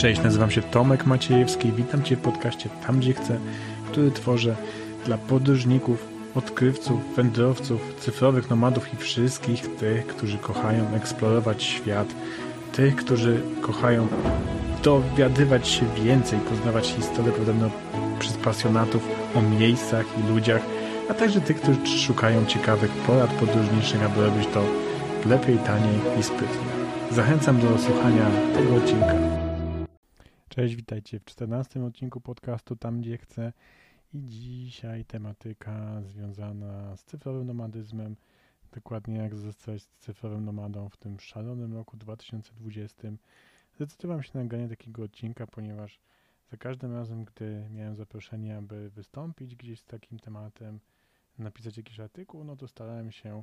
Cześć, nazywam się Tomek Maciejewski i witam Cię w podcaście Tam Gdzie Chcę, który tworzę dla podróżników, odkrywców, wędrowców, cyfrowych nomadów i wszystkich tych, którzy kochają eksplorować świat, tych, którzy kochają dowiadywać się więcej, poznawać historię podobno przez pasjonatów o miejscach i ludziach, a także tych, którzy szukają ciekawych porad podróżniczych, aby robić to lepiej, taniej i sprytnie. Zachęcam do słuchania tego odcinka. Cześć, witajcie w 14 odcinku podcastu Tam Gdzie Chcę i dzisiaj tematyka związana z cyfrowym nomadyzmem, dokładnie jak zostać cyfrowym nomadą w tym szalonym roku 2020. Zdecydowałem się na nagranie takiego odcinka, ponieważ za każdym razem, gdy miałem zaproszenie, aby wystąpić gdzieś z takim tematem, napisać jakiś artykuł, no to starałem się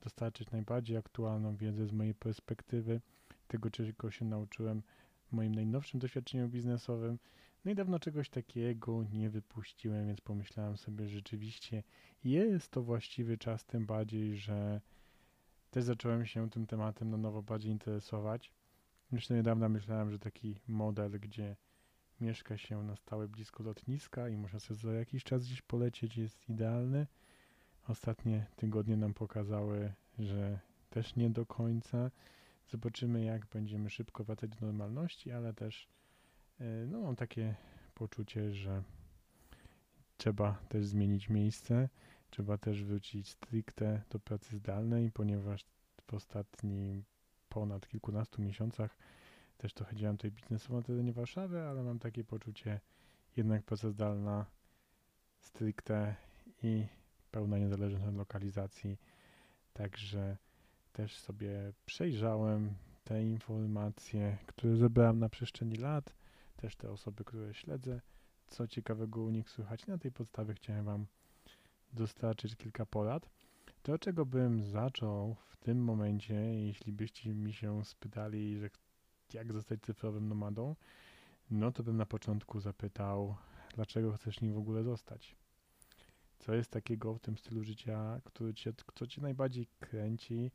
dostarczyć najbardziej aktualną wiedzę z mojej perspektywy, tego czego się nauczyłem moim najnowszym doświadczeniu biznesowym. No i dawno czegoś takiego nie wypuściłem, więc pomyślałem sobie, że rzeczywiście jest to właściwy czas, tym bardziej, że też zacząłem się tym tematem na nowo bardziej interesować. Jeszcze niedawno myślałem, że taki model, gdzie mieszka się na stałe blisko lotniska i można sobie za jakiś czas gdzieś polecieć, jest idealny. Ostatnie tygodnie nam pokazały, że też nie do końca. Zobaczymy, jak będziemy szybko wracać do normalności, ale też e, no, mam takie poczucie, że trzeba też zmienić miejsce, trzeba też wrócić stricte do pracy zdalnej, ponieważ w ostatnim ponad kilkunastu miesiącach też trochę działam tutaj biznesowo na terenie Warszawy, ale mam takie poczucie jednak praca zdalna stricte i pełna niezależność od lokalizacji. Także też sobie przejrzałem te informacje, które zebrałem na przestrzeni lat, też te osoby, które śledzę, co ciekawego u nich słychać. Na tej podstawie chciałem Wam dostarczyć kilka porad. To, czego bym zaczął w tym momencie, jeśli byście mi się spytali, że jak zostać cyfrowym nomadą, no to bym na początku zapytał, dlaczego chcesz nim w ogóle zostać? Co jest takiego w tym stylu życia, który cię, co cię najbardziej kręci?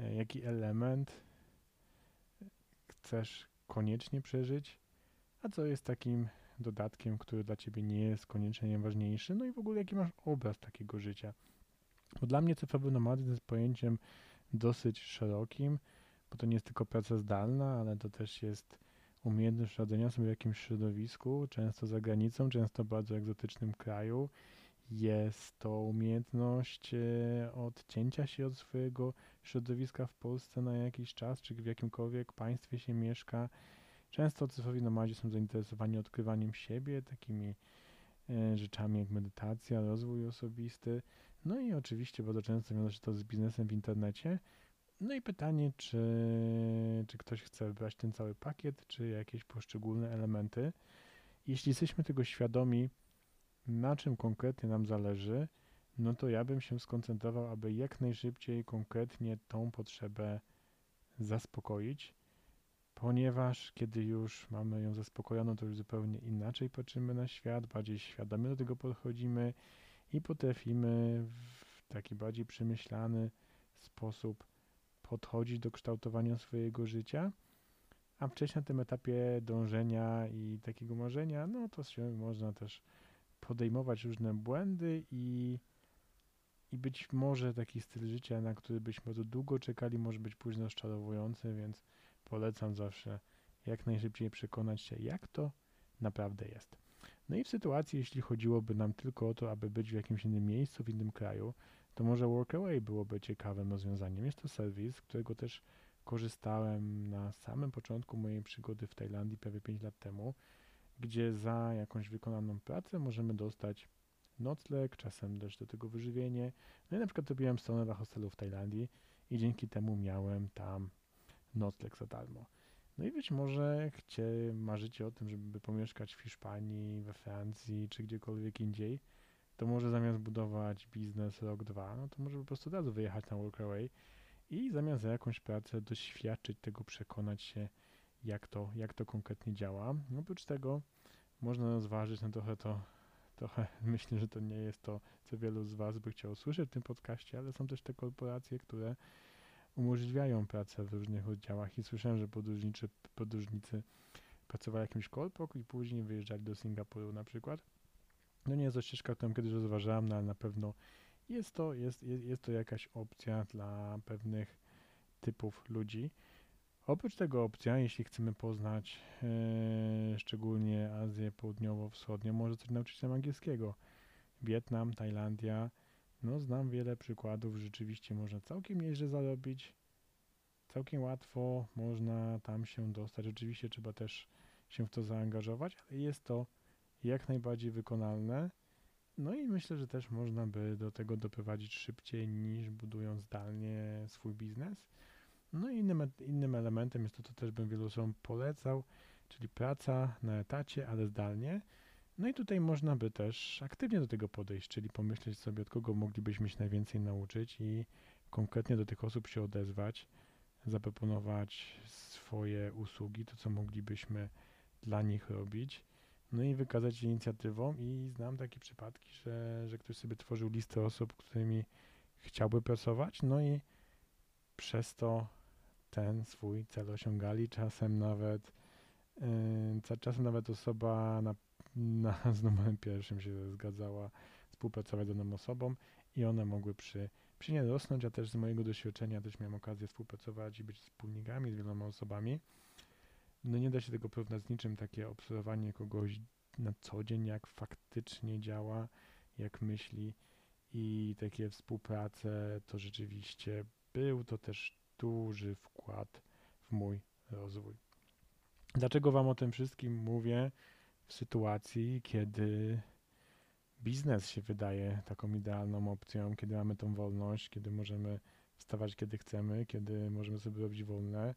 E, jaki element chcesz koniecznie przeżyć? A co jest takim dodatkiem, który dla ciebie nie jest koniecznie najważniejszy? No i w ogóle jaki masz obraz takiego życia? Bo dla mnie cyfrowy nomadyzm jest pojęciem dosyć szerokim, bo to nie jest tylko praca zdalna, ale to też jest umiejętność radzenia sobie w jakimś środowisku, często za granicą, często w bardzo egzotycznym kraju jest to umiejętność e, odcięcia się od swojego środowiska w Polsce na jakiś czas, czy w jakimkolwiek państwie się mieszka. Często cyfrowi nomadzi są zainteresowani odkrywaniem siebie, takimi e, rzeczami jak medytacja, rozwój osobisty. No i oczywiście bardzo często wiąże się to z biznesem w internecie. No i pytanie, czy, czy ktoś chce brać ten cały pakiet, czy jakieś poszczególne elementy. Jeśli jesteśmy tego świadomi, na czym konkretnie nam zależy, no to ja bym się skoncentrował, aby jak najszybciej konkretnie tą potrzebę zaspokoić, ponieważ kiedy już mamy ją zaspokojoną, to już zupełnie inaczej patrzymy na świat, bardziej świadomie do tego podchodzimy i potrafimy w taki bardziej przemyślany sposób podchodzić do kształtowania swojego życia. A wcześniej na tym etapie dążenia i takiego marzenia, no to się można też podejmować różne błędy i, i być może taki styl życia, na który byśmy bardzo długo czekali, może być późno rozczarowujący, więc polecam zawsze jak najszybciej przekonać się, jak to naprawdę jest. No i w sytuacji, jeśli chodziłoby nam tylko o to, aby być w jakimś innym miejscu, w innym kraju, to może Workaway byłoby ciekawym rozwiązaniem. Jest to serwis, którego też korzystałem na samym początku mojej przygody w Tajlandii prawie 5 lat temu gdzie za jakąś wykonaną pracę możemy dostać nocleg, czasem też do tego wyżywienie. No i na przykład robiłem stronę dla hostelu w Tajlandii i dzięki temu miałem tam nocleg za darmo. No i być może chcie, marzycie o tym, żeby pomieszkać w Hiszpanii, we Francji czy gdziekolwiek indziej, to może zamiast budować biznes rok, dwa, no to może po prostu od razu wyjechać na Workaway i zamiast za jakąś pracę doświadczyć tego, przekonać się, jak to, jak to konkretnie działa. Oprócz tego można rozważyć, no trochę to, trochę myślę, że to nie jest to, co wielu z Was by chciało słyszeć w tym podcaście, ale są też te korporacje, które umożliwiają pracę w różnych oddziałach i słyszałem, że podróżniczy, podróżnicy pracowali jakimś kolpok i później wyjeżdżali do Singapuru na przykład. No nie jest to ścieżka, którą kiedyś rozważałem, no ale na pewno jest to, jest, jest, jest to jakaś opcja dla pewnych typów ludzi. Oprócz tego opcja, jeśli chcemy poznać e, szczególnie Azję Południowo-Wschodnią, może coś nauczyć się angielskiego. Wietnam, Tajlandia, no znam wiele przykładów, rzeczywiście można całkiem nieźle zarobić, całkiem łatwo można tam się dostać. Oczywiście trzeba też się w to zaangażować, ale jest to jak najbardziej wykonalne. No i myślę, że też można by do tego doprowadzić szybciej niż budując zdalnie swój biznes. No i innym, innym elementem jest to, co też bym wielu osobom polecał, czyli praca na etacie, ale zdalnie. No i tutaj można by też aktywnie do tego podejść, czyli pomyśleć sobie, od kogo moglibyśmy się najwięcej nauczyć i konkretnie do tych osób się odezwać, zaproponować swoje usługi, to co moglibyśmy dla nich robić, no i wykazać się inicjatywą i znam takie przypadki, że, że ktoś sobie tworzył listę osób, którymi chciałby pracować, no i przez to ten swój cel osiągali, czasem nawet yy, czasem nawet osoba na, na, z numerem pierwszym się zgadzała współpracować z daną osobą i one mogły przy, przy nie rosnąć, a też z mojego doświadczenia też miałem okazję współpracować i być wspólnikami z wieloma osobami. No nie da się tego porównać z niczym, takie obserwowanie kogoś na co dzień, jak faktycznie działa, jak myśli i takie współprace, to rzeczywiście był to też duży wkład w mój rozwój. Dlaczego Wam o tym wszystkim mówię w sytuacji, kiedy biznes się wydaje taką idealną opcją, kiedy mamy tą wolność, kiedy możemy wstawać kiedy chcemy, kiedy możemy sobie robić wolne.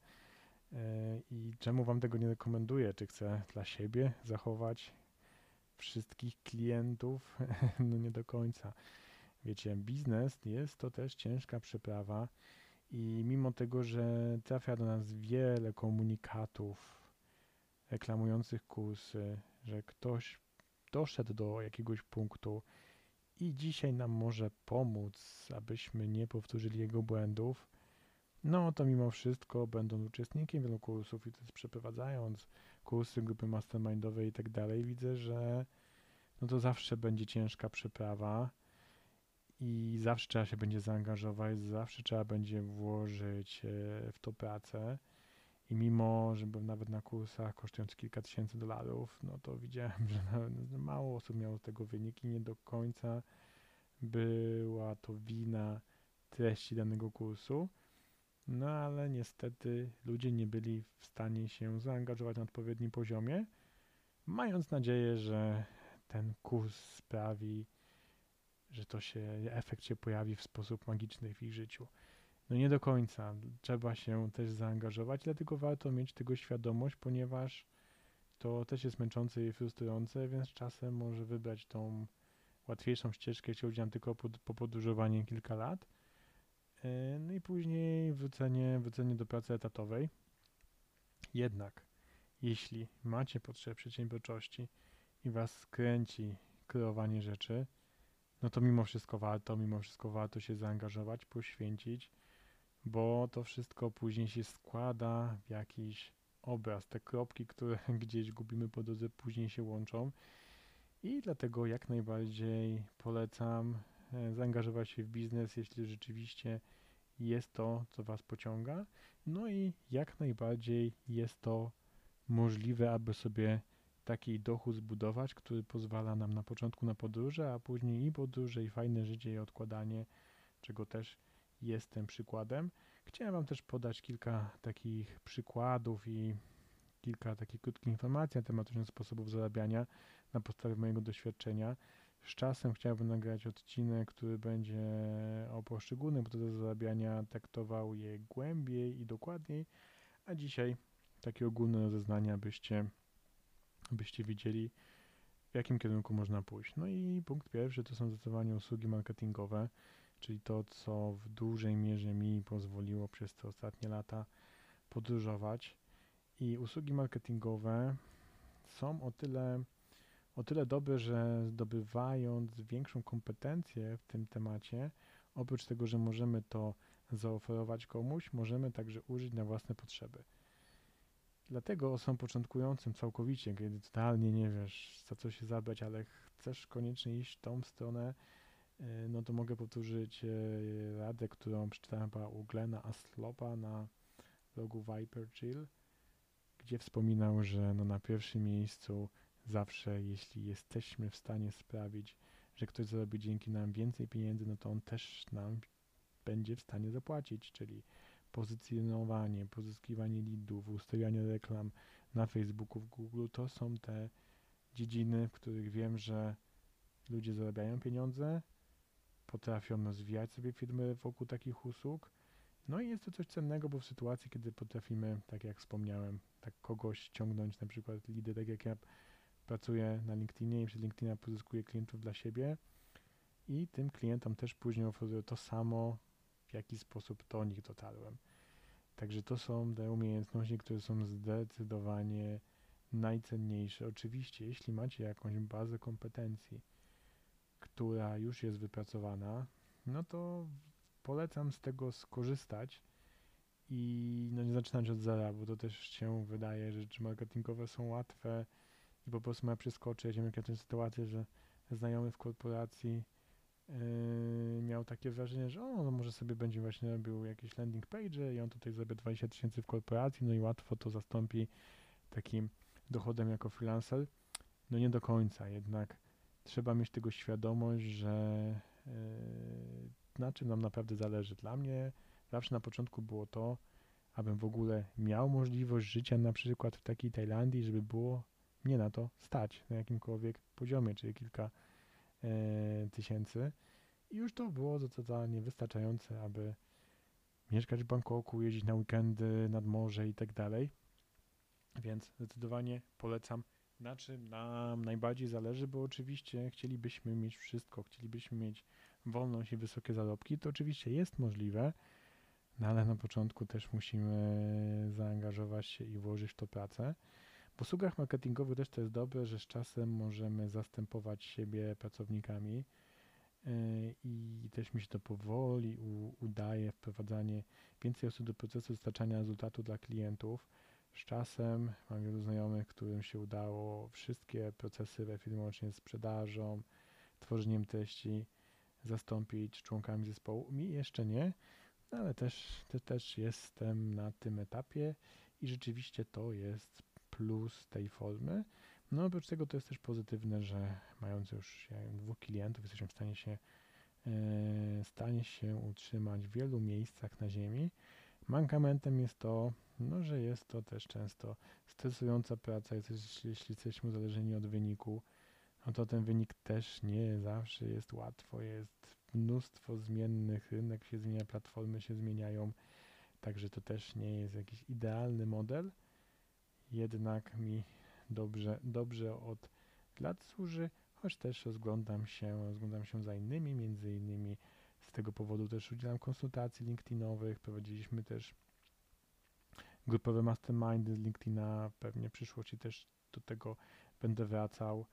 E, I czemu Wam tego nie rekomenduję? Czy chcę dla siebie zachować wszystkich klientów? No nie do końca. Wiecie, biznes jest to też ciężka przeprawa i mimo tego, że trafia do nas wiele komunikatów reklamujących kursy, że ktoś doszedł do jakiegoś punktu i dzisiaj nam może pomóc, abyśmy nie powtórzyli jego błędów, no to mimo wszystko, będąc uczestnikiem wielu kursów i też przeprowadzając kursy grupy mastermindowej i tak dalej, widzę, że no to zawsze będzie ciężka przeprawa i zawsze trzeba się będzie zaangażować, zawsze trzeba będzie włożyć e, w to pracę. I mimo, że byłem nawet na kursach kosztujących kilka tysięcy dolarów, no to widziałem, że mało osób miało z tego wyniki. Nie do końca była to wina treści danego kursu. No ale niestety ludzie nie byli w stanie się zaangażować na odpowiednim poziomie, mając nadzieję, że ten kurs sprawi, że to się, efekt się pojawi w sposób magiczny w ich życiu. No nie do końca. Trzeba się też zaangażować, dlatego warto mieć tego świadomość, ponieważ to też jest męczące i frustrujące, więc czasem może wybrać tą łatwiejszą ścieżkę, jeśli chodzi tylko po, po podróżowanie kilka lat. E, no i później wrócenie, wrócenie do pracy etatowej. Jednak, jeśli macie potrzebę przedsiębiorczości i was skręci kreowanie rzeczy, no to mimo wszystko warto, mimo wszystko warto się zaangażować, poświęcić, bo to wszystko później się składa w jakiś obraz. Te kropki, które gdzieś gubimy po drodze, później się łączą i dlatego jak najbardziej polecam e, zaangażować się w biznes, jeśli rzeczywiście jest to, co Was pociąga. No i jak najbardziej jest to możliwe, aby sobie taki dochód zbudować, który pozwala nam na początku na podróże, a później i podróże, i fajne życie, i odkładanie, czego też jestem przykładem. Chciałem Wam też podać kilka takich przykładów i kilka takich krótkich informacji na temat różnych sposobów zarabiania na podstawie mojego doświadczenia. Z czasem chciałbym nagrać odcinek, który będzie o poszczególnych procesach zarabiania, traktował je głębiej i dokładniej, a dzisiaj takie ogólne rozeznania, byście byście widzieli, w jakim kierunku można pójść. No i punkt pierwszy to są zdecydowanie usługi marketingowe, czyli to, co w dużej mierze mi pozwoliło przez te ostatnie lata podróżować. I usługi marketingowe są o tyle, o tyle dobre, że zdobywając większą kompetencję w tym temacie, oprócz tego, że możemy to zaoferować komuś, możemy także użyć na własne potrzeby. Dlatego osobom początkującym całkowicie, kiedy totalnie nie wiesz, za co się zabrać, ale chcesz koniecznie iść w tą stronę, e, no to mogę powtórzyć e, radę, którą przeczytałem chyba u Glena Aslopa na blogu Viper Chill, gdzie wspominał, że no na pierwszym miejscu zawsze, jeśli jesteśmy w stanie sprawić, że ktoś zarobi dzięki nam więcej pieniędzy, no to on też nam będzie w stanie zapłacić, czyli pozycjonowanie, pozyskiwanie leadów, ustawianie reklam na Facebooku, w Google, to są te dziedziny, w których wiem, że ludzie zarabiają pieniądze, potrafią rozwijać sobie firmy wokół takich usług. No i jest to coś cennego, bo w sytuacji, kiedy potrafimy, tak jak wspomniałem, tak kogoś ściągnąć, na przykład lider, tak jak ja pracuję na LinkedInie i przez LinkedIna pozyskuję klientów dla siebie i tym klientom też później oferuję to samo, w jaki sposób do nich dotarłem. Także to są te umiejętności, które są zdecydowanie najcenniejsze. Oczywiście, jeśli macie jakąś bazę kompetencji, która już jest wypracowana, no to polecam z tego skorzystać i no nie zaczynać od zera, bo to też się wydaje, że rzeczy marketingowe są łatwe i po prostu ma przeskoczyć. Ja miałem sytuację, że znajomy w korporacji Yy, miał takie wrażenie, że o, no może sobie będzie właśnie robił jakieś landing page i on tutaj zrobi 20 tysięcy w korporacji, no i łatwo to zastąpi takim dochodem jako freelancer. No nie do końca, jednak trzeba mieć tego świadomość, że yy, na czym nam naprawdę zależy. Dla mnie zawsze na początku było to, abym w ogóle miał możliwość życia na przykład w takiej Tajlandii, żeby było mnie na to stać na jakimkolwiek poziomie, czyli kilka tysięcy. I już to było zdecydowanie wystarczające, aby mieszkać w Bangkoku, jeździć na weekendy nad morze i tak dalej. Więc zdecydowanie polecam, na czym nam najbardziej zależy, bo oczywiście chcielibyśmy mieć wszystko, chcielibyśmy mieć wolność i wysokie zarobki. To oczywiście jest możliwe, no ale na początku też musimy zaangażować się i włożyć w to pracę. W usługach marketingowych też to jest dobre, że z czasem możemy zastępować siebie pracownikami e, i też mi się to powoli udaje wprowadzanie więcej osób do procesu dostarczania rezultatu dla klientów. Z czasem mam wielu znajomych, którym się udało wszystkie procesy we firmie, łącznie z sprzedażą, tworzeniem treści, zastąpić członkami zespołu. Mi jeszcze nie, ale też, też, też jestem na tym etapie i rzeczywiście to jest plus tej formy. No oprócz tego to jest też pozytywne, że mając już dwóch klientów jesteśmy w stanie się e, stanie się utrzymać w wielu miejscach na ziemi. Mankamentem jest to, no, że jest to też często stresująca praca, jeśli jesteśmy uzależnieni od wyniku, no to ten wynik też nie zawsze jest łatwo, jest mnóstwo zmiennych, rynek się zmienia, platformy się zmieniają, także to też nie jest jakiś idealny model, jednak mi dobrze, dobrze od lat służy, choć też rozglądam się, rozglądam się za innymi, między innymi z tego powodu też udzielam konsultacji LinkedInowych, prowadziliśmy też grupowe mastermindy z LinkedIna, pewnie w przyszłości też do tego będę wracał,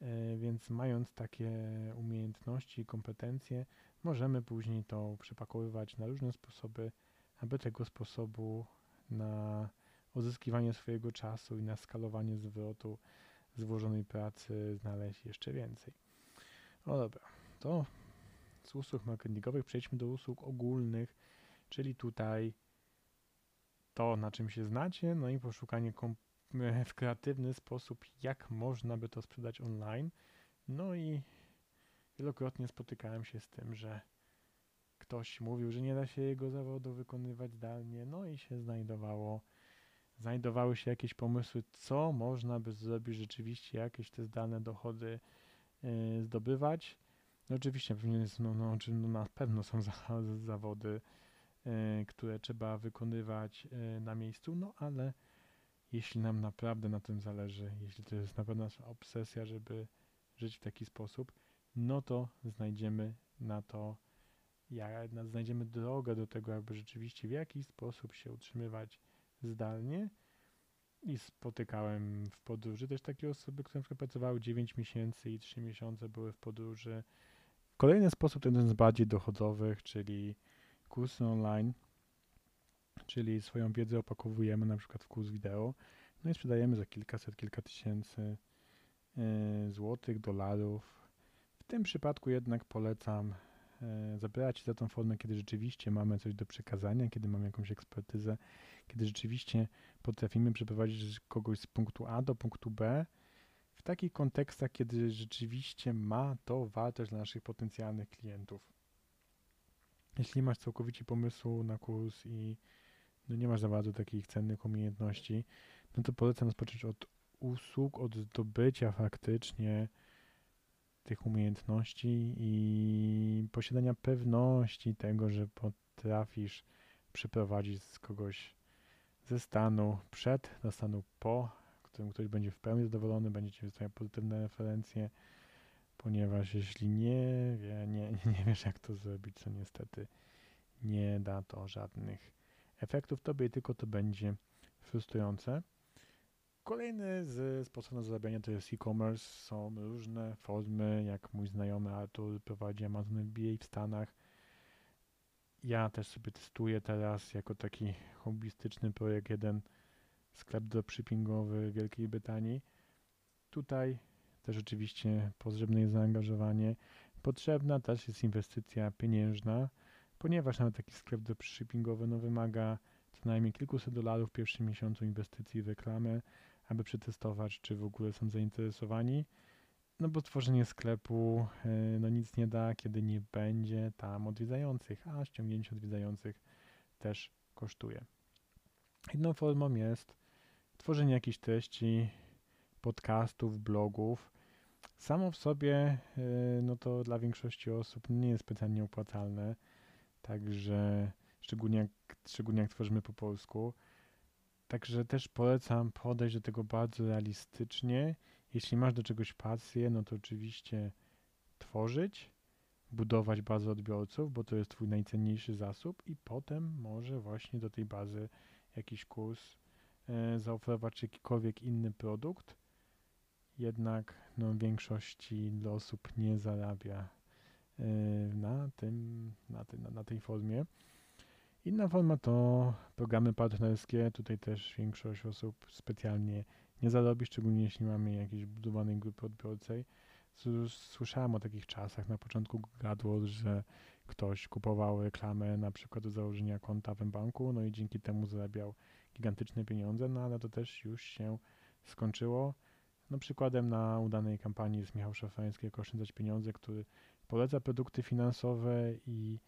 e, więc mając takie umiejętności i kompetencje, możemy później to przepakowywać na różne sposoby, aby tego sposobu na uzyskiwanie swojego czasu i na skalowanie zwrotu złożonej pracy znaleźć jeszcze więcej. No dobra, to z usług marketingowych przejdźmy do usług ogólnych, czyli tutaj to, na czym się znacie, no i poszukanie w kreatywny sposób, jak można by to sprzedać online. No i wielokrotnie spotykałem się z tym, że ktoś mówił, że nie da się jego zawodu wykonywać zdalnie, no i się znajdowało znajdowały się jakieś pomysły, co można by zrobić rzeczywiście, jakieś te zdalne dochody y, zdobywać. No oczywiście pewnie jest, no, no, no, na pewno są za, zawody, y, które trzeba wykonywać y, na miejscu, no ale jeśli nam naprawdę na tym zależy, jeśli to jest naprawdę nasza obsesja, żeby żyć w taki sposób, no to znajdziemy na to, jak, znajdziemy drogę do tego, jakby rzeczywiście w jakiś sposób się utrzymywać zdalnie i spotykałem w podróży też takie osoby, które na przykład pracowały 9 miesięcy i 3 miesiące były w podróży. Kolejny sposób, ten z bardziej dochodowych, czyli kursy online. czyli swoją wiedzę opakowujemy na przykład w kurs wideo, no i sprzedajemy za kilkaset, kilka tysięcy e, złotych, dolarów. W tym przypadku jednak polecam e, zabierać się za tą formę, kiedy rzeczywiście mamy coś do przekazania, kiedy mamy jakąś ekspertyzę, kiedy rzeczywiście potrafimy przeprowadzić kogoś z punktu A do punktu B w takich kontekstach, kiedy rzeczywiście ma to wartość dla naszych potencjalnych klientów. Jeśli masz całkowicie pomysłu na kurs i no nie masz za bardzo takich cennych umiejętności, no to polecam rozpocząć od usług, od zdobycia faktycznie tych umiejętności i posiadania pewności tego, że potrafisz przeprowadzić z kogoś ze stanu przed do stanu po, którym ktoś będzie w pełni zadowolony, będziecie wystawiać pozytywne referencje, ponieważ jeśli nie, wie, nie, nie wiesz jak to zrobić, to niestety nie da to żadnych efektów tobie, tylko to będzie frustrujące. Kolejny z sposobów zarabiania to jest e-commerce. Są różne formy, jak mój znajomy Artur prowadzi Amazon MBA w Stanach. Ja też sobie testuję teraz jako taki hobbystyczny projekt jeden sklep dropshippingowy w Wielkiej Brytanii. Tutaj też oczywiście potrzebne jest zaangażowanie. Potrzebna też jest inwestycja pieniężna, ponieważ nawet taki sklep dropshippingowy no, wymaga co najmniej kilkuset dolarów w pierwszym miesiącu inwestycji w reklamę, aby przetestować, czy w ogóle są zainteresowani. No bo tworzenie sklepu e, no nic nie da, kiedy nie będzie tam odwiedzających, a ściągnięcie odwiedzających też kosztuje. Inną formą jest tworzenie jakichś treści, podcastów, blogów. Samo w sobie, e, no to dla większości osób nie jest specjalnie opłacalne, także szczególnie jak, szczególnie jak tworzymy po polsku. Także też polecam podejść do tego bardzo realistycznie. Jeśli masz do czegoś pasję, no to oczywiście tworzyć, budować bazę odbiorców, bo to jest Twój najcenniejszy zasób i potem może właśnie do tej bazy jakiś kurs e, zaoferować, czy jakikolwiek inny produkt. Jednak no, większości osób nie zarabia e, na, tym, na, na, na tej formie. Inna forma to programy partnerskie. Tutaj też większość osób specjalnie nie zarobi, szczególnie jeśli mamy jakieś budowanej grupy odbiorcej. Słyszałem o takich czasach. Na początku gadło, że ktoś kupował reklamę na przykład do założenia konta w banku, no i dzięki temu zarabiał gigantyczne pieniądze, no ale to też już się skończyło. No przykładem na udanej kampanii jest Michał Szafański jako oszczędzać pieniądze, który poleca produkty finansowe i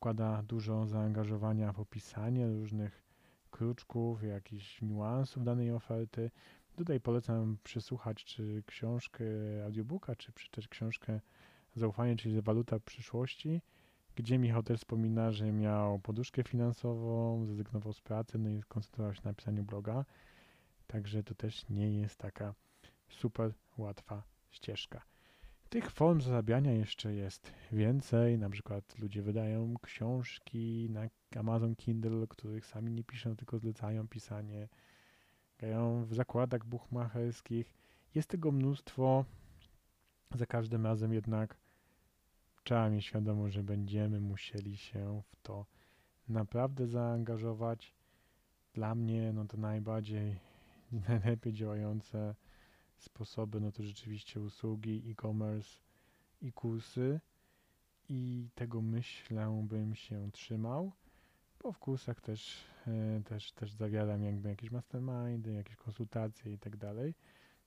wkłada dużo zaangażowania w opisanie różnych kruczków, jakichś niuansów danej oferty. Tutaj polecam przesłuchać czy książkę audiobooka, czy przeczytać książkę Zaufanie, czyli Waluta przyszłości, gdzie Michał też wspomina, że miał poduszkę finansową, zrezygnował z pracy, no i skoncentrował się na pisaniu bloga. Także to też nie jest taka super łatwa ścieżka. Tych form zarabiania jeszcze jest więcej. Na przykład ludzie wydają książki na Amazon Kindle, których sami nie piszą, tylko zlecają pisanie. Grają w zakładach buchmacherskich. Jest tego mnóstwo. Za każdym razem jednak trzeba mieć świadomość, że będziemy musieli się w to naprawdę zaangażować. Dla mnie no to najbardziej, najlepiej działające sposoby, no to rzeczywiście usługi, e-commerce i kursy i tego myślę bym się trzymał, bo w kursach też, e, też, też zawieram jakby jakieś mastermindy, jakieś konsultacje i tak dalej.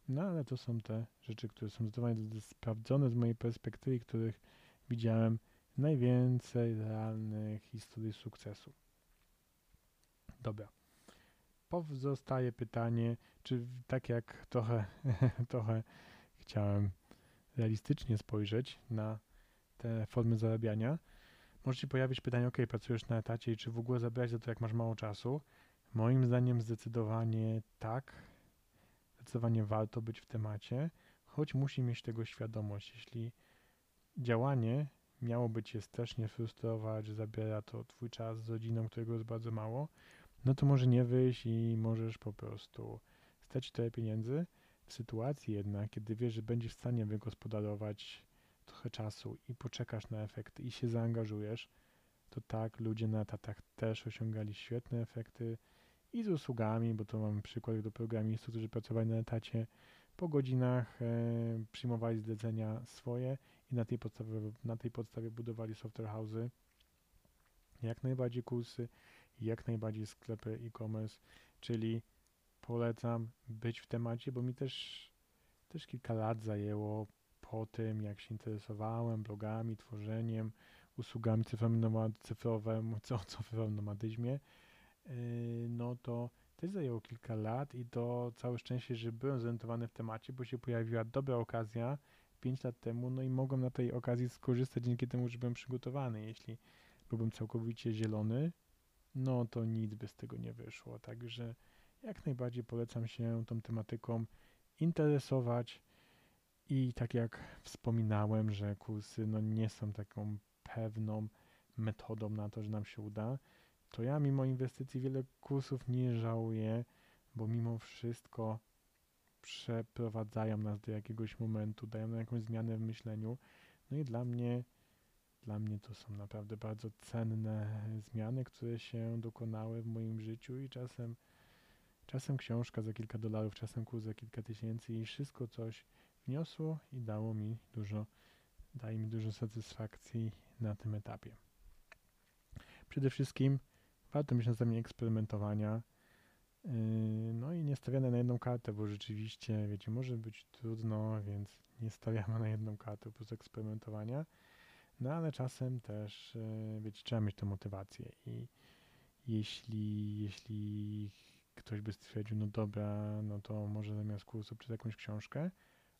No ale to są te rzeczy, które są zdecydowanie sprawdzone z mojej perspektywy, których widziałem najwięcej realnych historii sukcesu. Dobra pozostaje pytanie, czy tak jak trochę, trochę chciałem realistycznie spojrzeć na te formy zarabiania, może się pojawić pytanie, ok, pracujesz na etacie i czy w ogóle zabrać za to, jak masz mało czasu? Moim zdaniem zdecydowanie tak, zdecydowanie warto być w temacie, choć musi mieć tego świadomość. Jeśli działanie miałoby cię też nie frustrować, że zabiera to twój czas z rodziną, którego jest bardzo mało, no to może nie wyjść i możesz po prostu stać tyle pieniędzy. W sytuacji jednak, kiedy wiesz, że będziesz w stanie wygospodarować trochę czasu i poczekasz na efekty i się zaangażujesz, to tak, ludzie na etatach też osiągali świetne efekty i z usługami, bo to mamy przykład do programistów, którzy pracowali na etacie, po godzinach e, przyjmowali zlecenia swoje i na tej podstawie, na tej podstawie budowali software house'y. Jak najbardziej kursy, jak najbardziej sklepy e-commerce, czyli polecam być w temacie, bo mi też, też kilka lat zajęło po tym, jak się interesowałem blogami, tworzeniem, usługami cyfrowym, co, cyfrowym nomadyzmie, yy, no to też zajęło kilka lat i to całe szczęście, że byłem zorientowany w temacie, bo się pojawiła dobra okazja 5 lat temu, no i mogłem na tej okazji skorzystać dzięki temu, że byłem przygotowany. Jeśli byłbym całkowicie zielony, no to nic by z tego nie wyszło. Także jak najbardziej polecam się tą tematyką interesować i tak jak wspominałem, że kursy no nie są taką pewną metodą na to, że nam się uda, to ja mimo inwestycji wiele kursów nie żałuję, bo mimo wszystko przeprowadzają nas do jakiegoś momentu, dają nam jakąś zmianę w myśleniu. No i dla mnie, dla mnie to są naprawdę bardzo cenne zmiany, które się dokonały w moim życiu i czasem, czasem książka za kilka dolarów, czasem kurs za kilka tysięcy i wszystko coś wniosło i dało mi dużo, daje mi dużo satysfakcji na tym etapie. Przede wszystkim warto mieć na eksperymentowania, yy, no i nie stawiane na jedną kartę, bo rzeczywiście, wiecie, może być trudno, więc nie stawiamy na jedną kartę, po prostu eksperymentowania. No ale czasem też, yy, wiecie, trzeba mieć tę motywację i jeśli, jeśli ktoś by stwierdził, no dobra, no to może zamiast kursu przez jakąś książkę,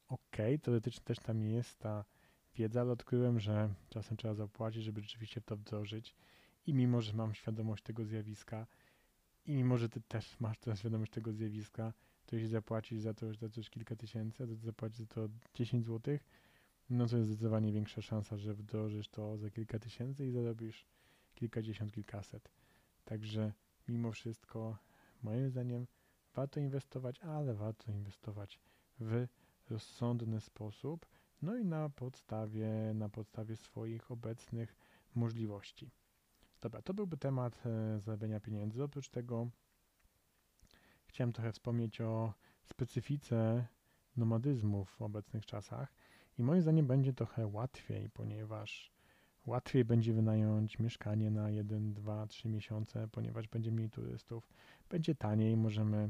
ok, teoretycznie też tam jest ta wiedza, ale odkryłem, że czasem trzeba zapłacić, żeby rzeczywiście to wdrożyć. I mimo, że mam świadomość tego zjawiska i mimo, że ty też masz teraz świadomość tego zjawiska, to jeśli zapłacisz za to, za coś kilka tysięcy, to zapłacisz za to 10 zł, no to jest zdecydowanie większa szansa, że wdrożysz to za kilka tysięcy i zarobisz kilkadziesiąt, kilkaset. Także mimo wszystko, moim zdaniem, warto inwestować, ale warto inwestować w rozsądny sposób, no i na podstawie, na podstawie swoich obecnych możliwości. Dobra, to byłby temat e, zarabiania pieniędzy. Oprócz tego chciałem trochę wspomnieć o specyfice nomadyzmu w obecnych czasach i moim zdaniem będzie trochę łatwiej, ponieważ łatwiej będzie wynająć mieszkanie na 1, 2, 3 miesiące, ponieważ będzie mniej turystów, będzie taniej, możemy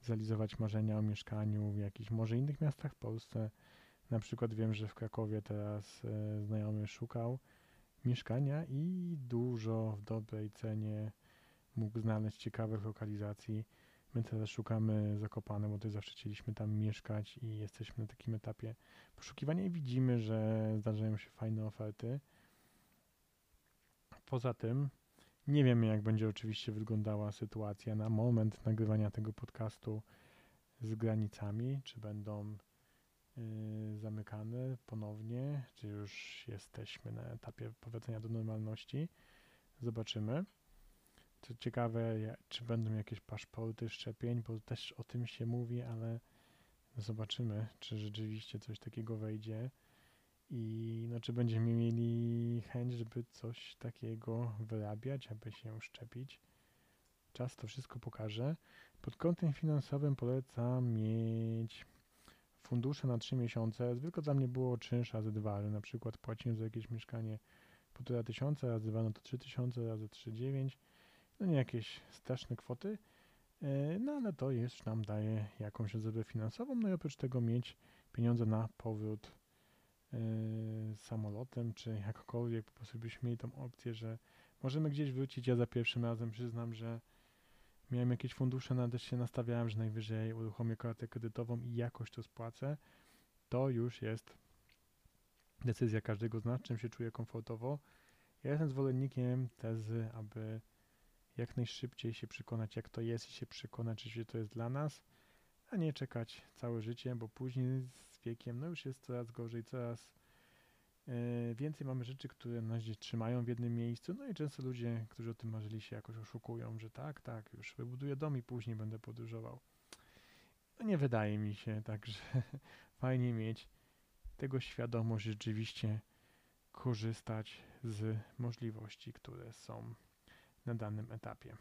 zrealizować marzenia o mieszkaniu w jakichś może innych miastach w Polsce. Na przykład wiem, że w Krakowie teraz e, znajomy szukał mieszkania i dużo w dobrej cenie mógł znaleźć ciekawych lokalizacji. My teraz szukamy Zakopane, bo tutaj zawsze chcieliśmy tam mieszkać i jesteśmy na takim etapie poszukiwania i widzimy, że zdarzają się fajne oferty. Poza tym nie wiemy, jak będzie oczywiście wyglądała sytuacja na moment nagrywania tego podcastu z granicami, czy będą y, zamykane ponownie, czy już jesteśmy na etapie powrodzenia do normalności. Zobaczymy. Ciekawe, czy będą jakieś paszporty szczepień, bo też o tym się mówi, ale zobaczymy, czy rzeczywiście coś takiego wejdzie i no, czy będziemy mieli chęć, żeby coś takiego wyrabiać, aby się szczepić. Czas to wszystko pokaże. Pod kątem finansowym polecam mieć fundusze na 3 miesiące. Zwykle dla mnie było czynsz razy 2, ale na przykład płaciłem za jakieś mieszkanie 1,5 tysiąca, razy 2 no to 3 tysiące, razy 3, 9. No nie jakieś straszne kwoty, e, no ale to już nam daje jakąś rezerwę finansową, no i oprócz tego mieć pieniądze na powrót yy, samolotem, czy jakkolwiek, po prostu byśmy mieli tą opcję, że możemy gdzieś wrócić. Ja za pierwszym razem przyznam, że miałem jakieś fundusze, na też się nastawiałem, że najwyżej uruchomię kartę kredytową i jakoś to spłacę. To już jest decyzja każdego z nas, czym się czuje komfortowo. Ja jestem zwolennikiem tezy, aby jak najszybciej się przekonać, jak to jest i się przekonać, czy to jest dla nas, a nie czekać całe życie, bo później z wiekiem no już jest coraz gorzej, coraz e, więcej mamy rzeczy, które nas gdzieś trzymają w jednym miejscu, no i często ludzie, którzy o tym marzyli się jakoś oszukują, że tak, tak, już wybuduję dom i później będę podróżował. No nie wydaje mi się, także fajnie mieć tego świadomość, że rzeczywiście korzystać z możliwości, które są na danym etapie.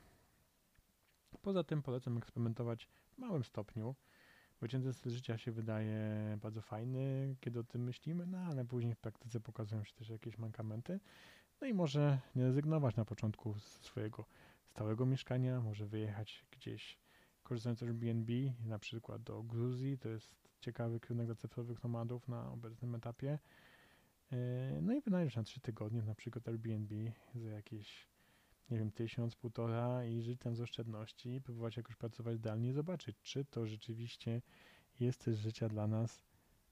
Poza tym polecam eksperymentować w małym stopniu. Wycięty styl życia się wydaje bardzo fajny, kiedy o tym myślimy, no ale później w praktyce pokazują się też jakieś mankamenty. No i może nie rezygnować na początku z swojego stałego mieszkania, może wyjechać gdzieś korzystając z Airbnb, na przykład do Gruzji, to jest ciekawy kierunek dla cyfrowych nomadów na obecnym etapie. E, no i wynająć na 3 tygodnie na przykład Airbnb za jakieś, nie wiem, tysiąc, półtora i żyć tam z oszczędności, próbować jakoś pracować zdalnie i zobaczyć, czy to rzeczywiście jest też życia dla nas,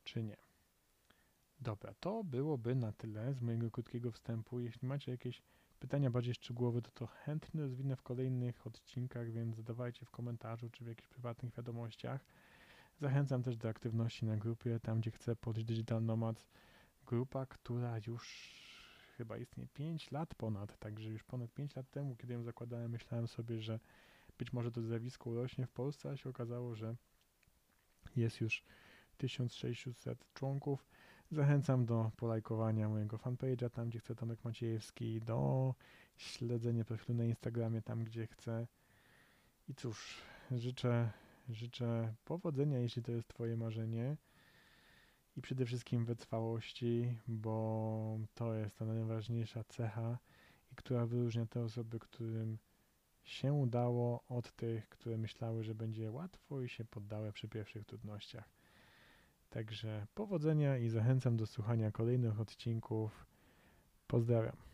czy nie. Dobra, to byłoby na tyle z mojego krótkiego wstępu. Jeśli macie jakieś pytania bardziej szczegółowe, to to chętnie rozwinę w kolejnych odcinkach, więc zadawajcie w komentarzu czy w jakichś prywatnych wiadomościach. Zachęcam też do aktywności na grupie, tam gdzie chcę podejść Digital Nomads. Grupa, która już chyba istnieje 5 lat ponad, także już ponad 5 lat temu, kiedy ją zakładałem, myślałem sobie, że być może to zjawisko urośnie w Polsce, a się okazało, że jest już 1600 członków. Zachęcam do polajkowania mojego fanpage'a, tam gdzie chce Tomek Maciejewski, do śledzenia profilu na Instagramie, tam gdzie chcę. I cóż, życzę, życzę powodzenia, jeśli to jest Twoje marzenie. I przede wszystkim wytrwałości, bo to jest ta najważniejsza cecha, i która wyróżnia te osoby, którym się udało od tych, które myślały, że będzie łatwo i się poddały przy pierwszych trudnościach. Także powodzenia i zachęcam do słuchania kolejnych odcinków. Pozdrawiam.